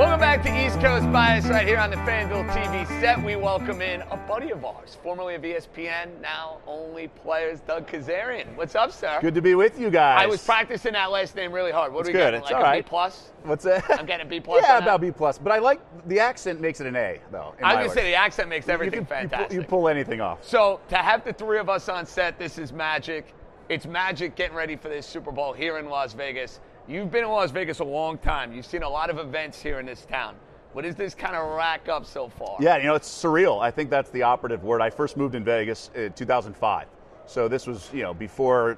Welcome back to East Coast Bias right here on the FanDuel TV set. We welcome in a buddy of ours, formerly of ESPN, now only players, Doug Kezirian. What's up, sir? Good to be with you guys. I was practicing that last name really hard. What It's do we good. get? It's like all a B right. plus? What's that? I'm getting a B plus. yeah, about B plus. But I like the accent makes it an A though. I was gonna say the accent makes You everything can- you pull- fantastic. You pull, anything off. So to have the three of us on set, this is magic. It's magic getting ready for this Super Bowl here in Las Vegas. You've been in Las Vegas a long time. You've seen a lot of events here in this town. What does this kind of rack up so far? Yeah, you know, it's surreal. I think that's the operative word. I first moved in Vegas in 2005. So this was, you know, before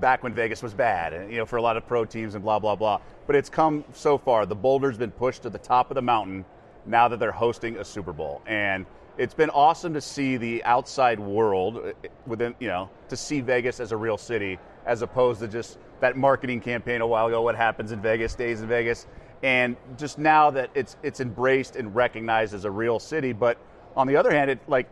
back when Vegas was bad and you know for a lot of pro teams and blah blah blah. But it's come so far. The boulder's been pushed to the top of the mountain now that they're hosting a Super Bowl. And it's been awesome to see the outside world uh, within, you know, to see Vegas as a real city as opposed to just that marketing campaign a while ago what happens in Vegas stays in Vegas and just now that it's it's embraced and recognized as a real city but on the other hand it like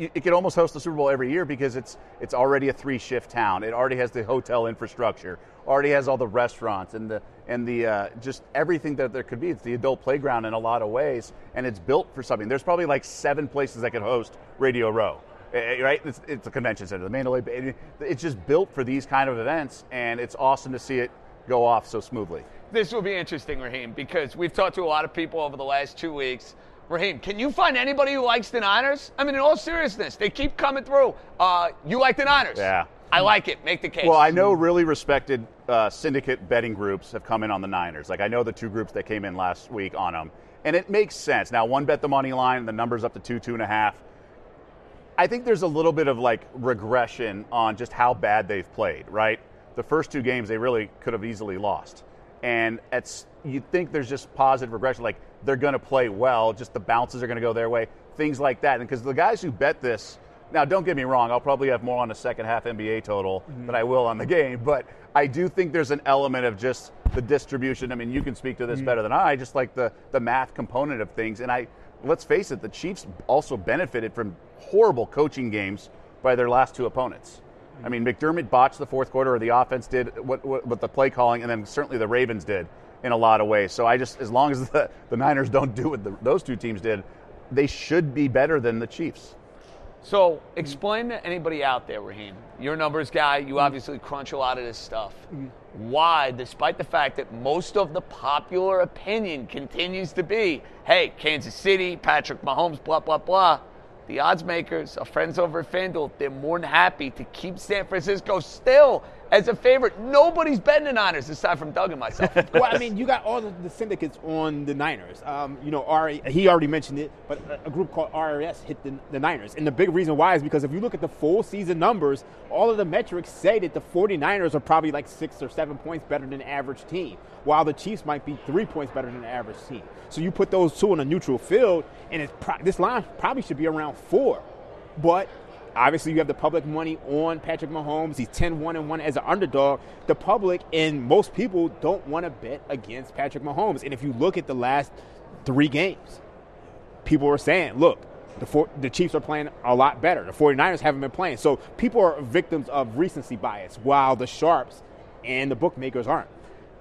it, could almost host the Super Bowl every year because it's it's already a three shift town. It already has the hotel infrastructure, already has all the restaurants and the and the uh, just everything that there could be. It's the adult playground in a lot of ways, and it's built for something. There's probably like seven places that could host Radio Row. Eh, eh, Right, it's, it's a convention center, the Mandalay Bay. It's just built for these kind of events, and it's awesome to see it go off so smoothly. This will be interesting, Raheem, because we've talked to a lot of people over the last two weeks. Raheem, can you find anybody who likes the Niners? I mean, in all seriousness, they keep coming through. Uh, you like the Niners? Yeah. I like it. Make the case. Well, I know really respected uh, syndicate betting groups have come in on the Niners. Like I know the two groups that came in last week on them, and it makes sense. Now, one bet the money line, the numbers up to two, two and a half. I think there's a little bit of like regression on just how bad they've played. Right, the first two games they really could have easily lost, and it's you think there's just positive regression, like they're going to play well, just the bounces are going to go their way, things like that. And because the guys who bet this now, don't get me wrong, I'll probably have more on the second half NBA total mm-hmm. than I will on the game, but I do think there's an element of just the distribution. I mean, you can speak to this mm. better than I, just like the, the math component of things. And I let's face it, the Chiefs also benefited from horrible coaching games by their last two opponents. I mean, McDermott botched the fourth quarter, or the offense did what, what, what the play calling, and then certainly the Ravens did in a lot of ways. So I just, as long as the, the Niners don't do what the, those two teams did, they should be better than the Chiefs. So, explain to anybody out there, Raheem, you're a numbers guy, you mm. obviously crunch a lot of this stuff. Mm-hmm. Why, despite the fact that most of the popular opinion continues to be, hey, Kansas City, Patrick Mahomes, blah, blah, blah, the odds makers, our friends over at FanDuel, they're more than happy to keep San Francisco still as a favorite. Nobody's betting the Niners aside from Doug and myself. well, I mean, you got all the, syndicates on the Niners. Um, you know, R- he already mentioned it, but a, group called RRS hit the, the Niners. And the big reason why is because if you look at the full season numbers, all of the metrics say that the 49ers are probably like six or seven points better than average team, while the Chiefs might be three points better than average team. So you put those two on a neutral field, and it's pro- this line probably should be around four. But Obviously, you have the public money on Patrick Mahomes. He's 10 1 and 1 as an underdog. The public and most people don't want to bet against Patrick Mahomes. And if you look at the last three games, people are saying, look, the, four, the Chiefs are playing a lot better. The 49ers haven't been playing. So people are victims of recency bias, while the Sharps and the bookmakers aren't.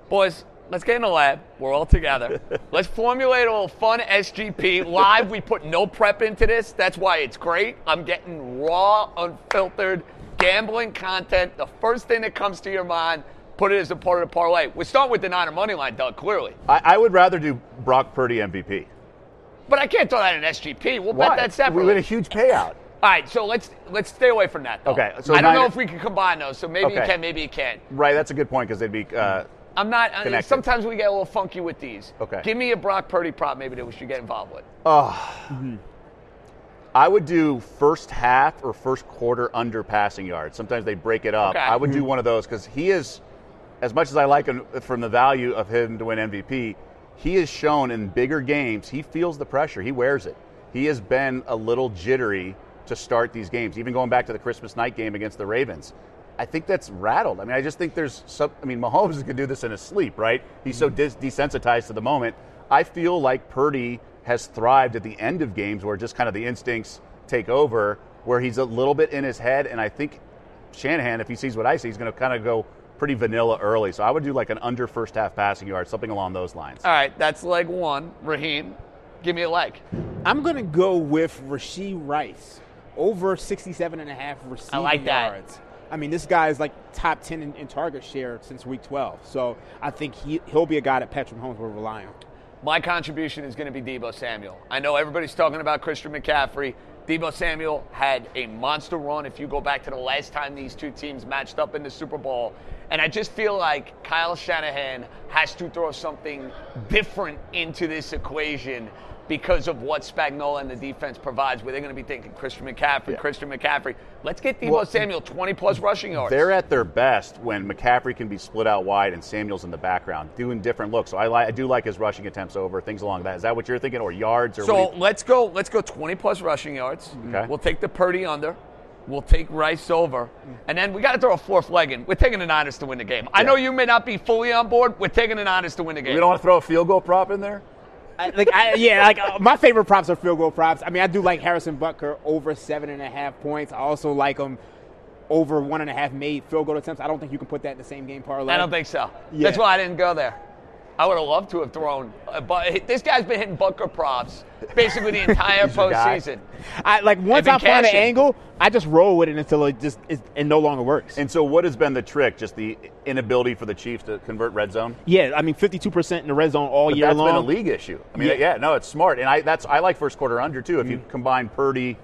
Boys, let's get in the lab. We're all together. let's formulate a little fun SGP live. We put no prep into this. That's why it's great. I'm getting raw, unfiltered gambling content. The first thing that comes to your mind, put it as a part of the parlay. We're starting with the Niner money line, Doug. Clearly, I, I would rather do Brock Purdy MVP. but I can't throw that in SGP. We'll Why? bet that separately. We win a huge payout. All right, so let's let's stay away from that. Though. Okay, so I don't know if we can combine those. So maybe you can, maybe you can't. Right, that's a good point because they'd be. Uh, I'm not. uh, Connected. Sometimes we get a little funky with these. Okay. Give me a Brock Purdy prop, maybe that we should get involved with. I would do first half or first quarter under passing yards. Sometimes they break it up. Okay. I would do one of those because he is, as much as I like him from the value of him to win MVP, he has shown in bigger games he feels the pressure. He wears it. He has been a little jittery to start these games, even going back to the Christmas night game against the Ravens. I think that's rattled. I mean, I just think there's some. I mean, Mahomes can do this in his sleep, right? He's so mm-hmm. dis- desensitized to the moment. I feel like Purdy has thrived at the end of games where just kind of the instincts take over, where he's a little bit in his head. And I think Shanahan, if he sees what I see, he's going to kind of go pretty vanilla early. So I would do like an under first half passing yard, something along those lines. All right, that's leg one. Raheem, give me a leg. I'm going to go with Rashee Rice over 67 and a half receiving like that. yards. I mean, this guy is like top 10 in, in target share since week 12. So I think he, he'll be a guy that Patrick Mahomes will rely on. My contribution is going to be Deebo Samuel. I know everybody's talking about Christian McCaffrey. Deebo Samuel had a monster run if you go back to the last time these two teams matched up in the Super Bowl. And I just feel like Kyle Shanahan has to throw something different into this equation because of what Spagnuolo and the defense provides, where they're going to be thinking Christian McCaffrey, Christian McCaffrey. Let's get Deebo Well, Samuel 20 plus rushing yards. They're at their best when McCaffrey can be split out wide and Samuel's in the background doing different looks. So I, li- I do like his rushing attempts over things along that. Is that what you're thinking, or yards, or So you- let's go. Let's go 20 plus rushing yards. Okay. We'll take the Purdy under. We'll take Rice over, and then we got to throw a fourth leg in. We're taking the Niners to win the game. I know you may not be fully on board. We're taking the Niners to win the game. we don't want to throw a field goal prop in there? I, like I, yeah, like uh, my favorite props are field goal props. I mean, I do like Harrison Butker over seven and a half points. I also like him over one and a half made field goal attempts. I don't think you can put that in the same game parlay. I don't think so. Yeah. That's why I didn't go there. I would have loved to have thrown, uh, but this guy's been hitting Butker props basically the entire He's your postseason. I like once been I find an angle, I just roll with it until it just is, it no longer works. And so, what has been the trick? Just the inability for the Chiefs to convert red zone. yeah, I mean, fifty-two percent in the red zone all But year that's long. That's been a league issue. I mean, Yeah. yeah. no, it's smart, and I that's I like first quarter under too. If you Mm-hmm. combine Purdy,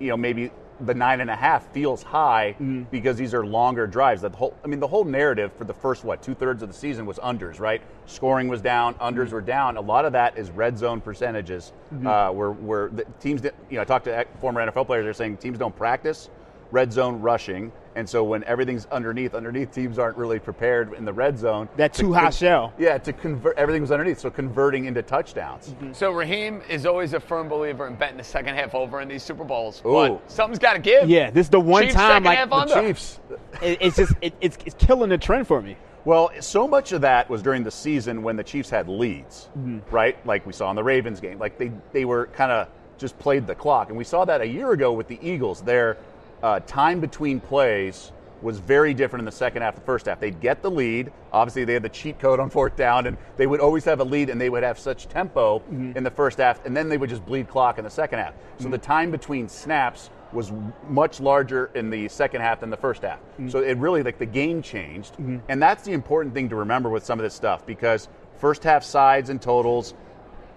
you know, maybe the nine and a half feels high Mm-hmm. because these are longer drives. That whole, I mean, the whole narrative for the first what two thirds of the season was unders, right? Scoring was down, unders Mm-hmm. were down. A lot of that is red zone percentages, uh, where where the teams, you know, I talked to former NFL players. They're saying teams don't practice red zone rushing. And so when everything's underneath, underneath teams aren't really prepared in the red zone. That to too high con- shell. yeah, to convert everything was underneath, so converting into touchdowns. Mm-hmm. So Raheem is always a firm believer in betting the second half over in these Super Bowls. Ooh. But something's got to give. yeah, this is the one Chiefs time second like half the under. Chiefs. it, it's just it, it's, it's killing the trend for me. Well, so much of that was during the season when the Chiefs had leads, mm-hmm. right? Like we saw in the Ravens game. Like they they were kind of just played the clock, and we saw that a year ago with the Eagles. Their uh, time between plays was very different in the second half, the first half. They'd get the lead. Obviously, they had the cheat code on fourth down, and they would always have a lead, and they would have such tempo mm-hmm. in the first half, and then they would just bleed clock in the second half. So mm-hmm. the time between snaps was much larger in the second half than the first half. Mm-hmm. So it really like the game changed, and that's the important thing to remember with some of this stuff because first half sides and totals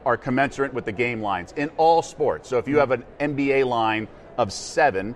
are commensurate with the game lines in all sports. So if you have an NBA line of seven,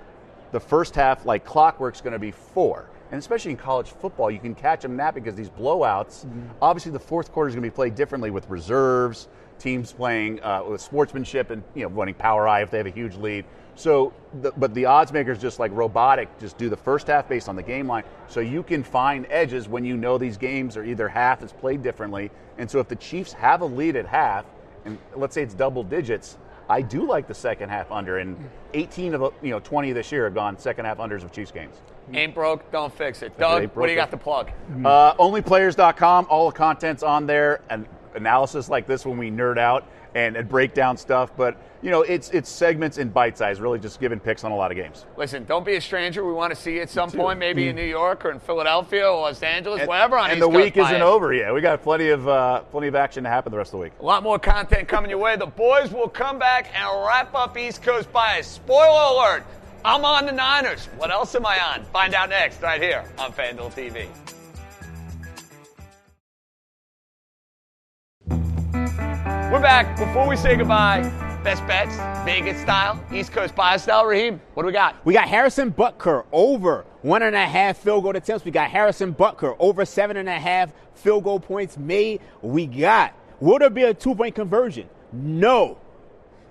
the first half, like clockwork's going to be four. And especially in college football, you can catch them napping because these blowouts. Obviously, the fourth quarter is going to be played differently with reserves, teams playing uh, with sportsmanship, and you know running power I if they have a huge lead. So, the, but the odds makers just like robotic, just do the first half based on the game line, so you can find edges when you know these games are either half is played differently. And so, if the Chiefs have a lead at half, and let's say it's double digits, I do like the second half under. And 18 of the, you know 20 this year have gone second half unders of Chiefs games. Ain't broke, don't fix it. Doug, what do you got to plug? Uh, onlyplayers.com, all the content's on there, and analysis like this when we nerd out and, and break down stuff. But you know, it's it's segments in bite size, really just giving picks on a lot of games. Listen, don't be a stranger. We want to see you at some point, maybe in New York or in Philadelphia or Los Angeles, wherever on and East the Coast week isn't over yet. We got plenty of uh, plenty of action to happen the rest of the week. A lot more content coming your way. The boys will come back and wrap up East Coast bias. Spoiler alert, I'm on the Niners. What else am I on? Find out next, right here on FanDuel TV. We're back. Before we say goodbye, best bets, Vegas style, East Coast bias style. Raheem, what do we got? We got Harrison Butker over one and a half field goal attempts. We got Harrison Butker over seven and a half field goal points made. We got will there be a two point conversion? No.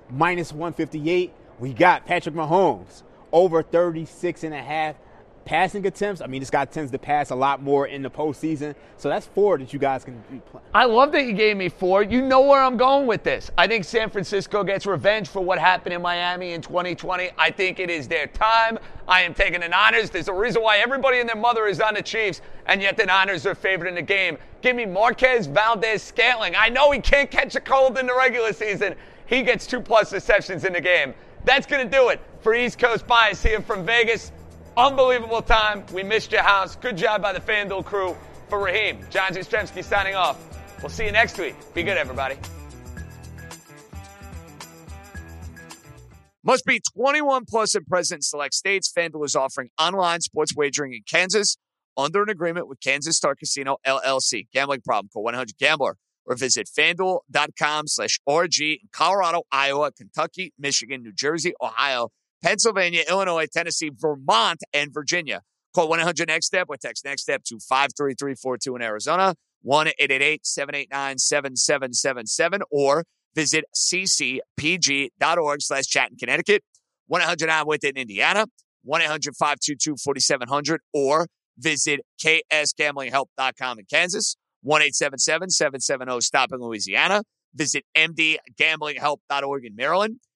Minus 158. We got Patrick Mahomes over 36 and a half passing attempts. I mean, this guy tends to pass a lot more in the postseason. So that's four that you guys can be playing. I love that you gave me four. You know where I'm going with this. I think San Francisco gets revenge for what happened in Miami in 2020. I think it is their time. I am taking the Niners. There's a reason why everybody and their mother is on the Chiefs, and yet the Niners are favored in the game. Give me Marquez Valdes Scantling. I know he can't catch a cold in the regular season. He gets two plus receptions in the game. That's going to do it for East Coast Bias here from Vegas. Unbelievable time. We missed your house. Good job by the FanDuel crew. For Raheem, John Jastremski signing off. We'll see you next week. Be good, everybody. Must be 21 plus and present in select states. FanDuel is offering online sports wagering in Kansas under an agreement with Kansas Star Casino LLC. Gambling problem? Call 1-800-GAMBLER or visit FanDuel.com slash RG in Colorado, Iowa, Kentucky, Michigan, New Jersey, Ohio, Pennsylvania, Illinois, Tennessee, Vermont, and Virginia. Call 1-800-NEXT-STEP or text NEXT STEP to 53342 in Arizona, 1-888-789-7777 or visit ccpg.org slash chat in Connecticut, 1-800 with it in Indiana, 1-800-522-4700 or visit ksgamblinghelp.com in Kansas, 1-877-770-STOP in Louisiana, visit mdgamblinghelp.org in Maryland,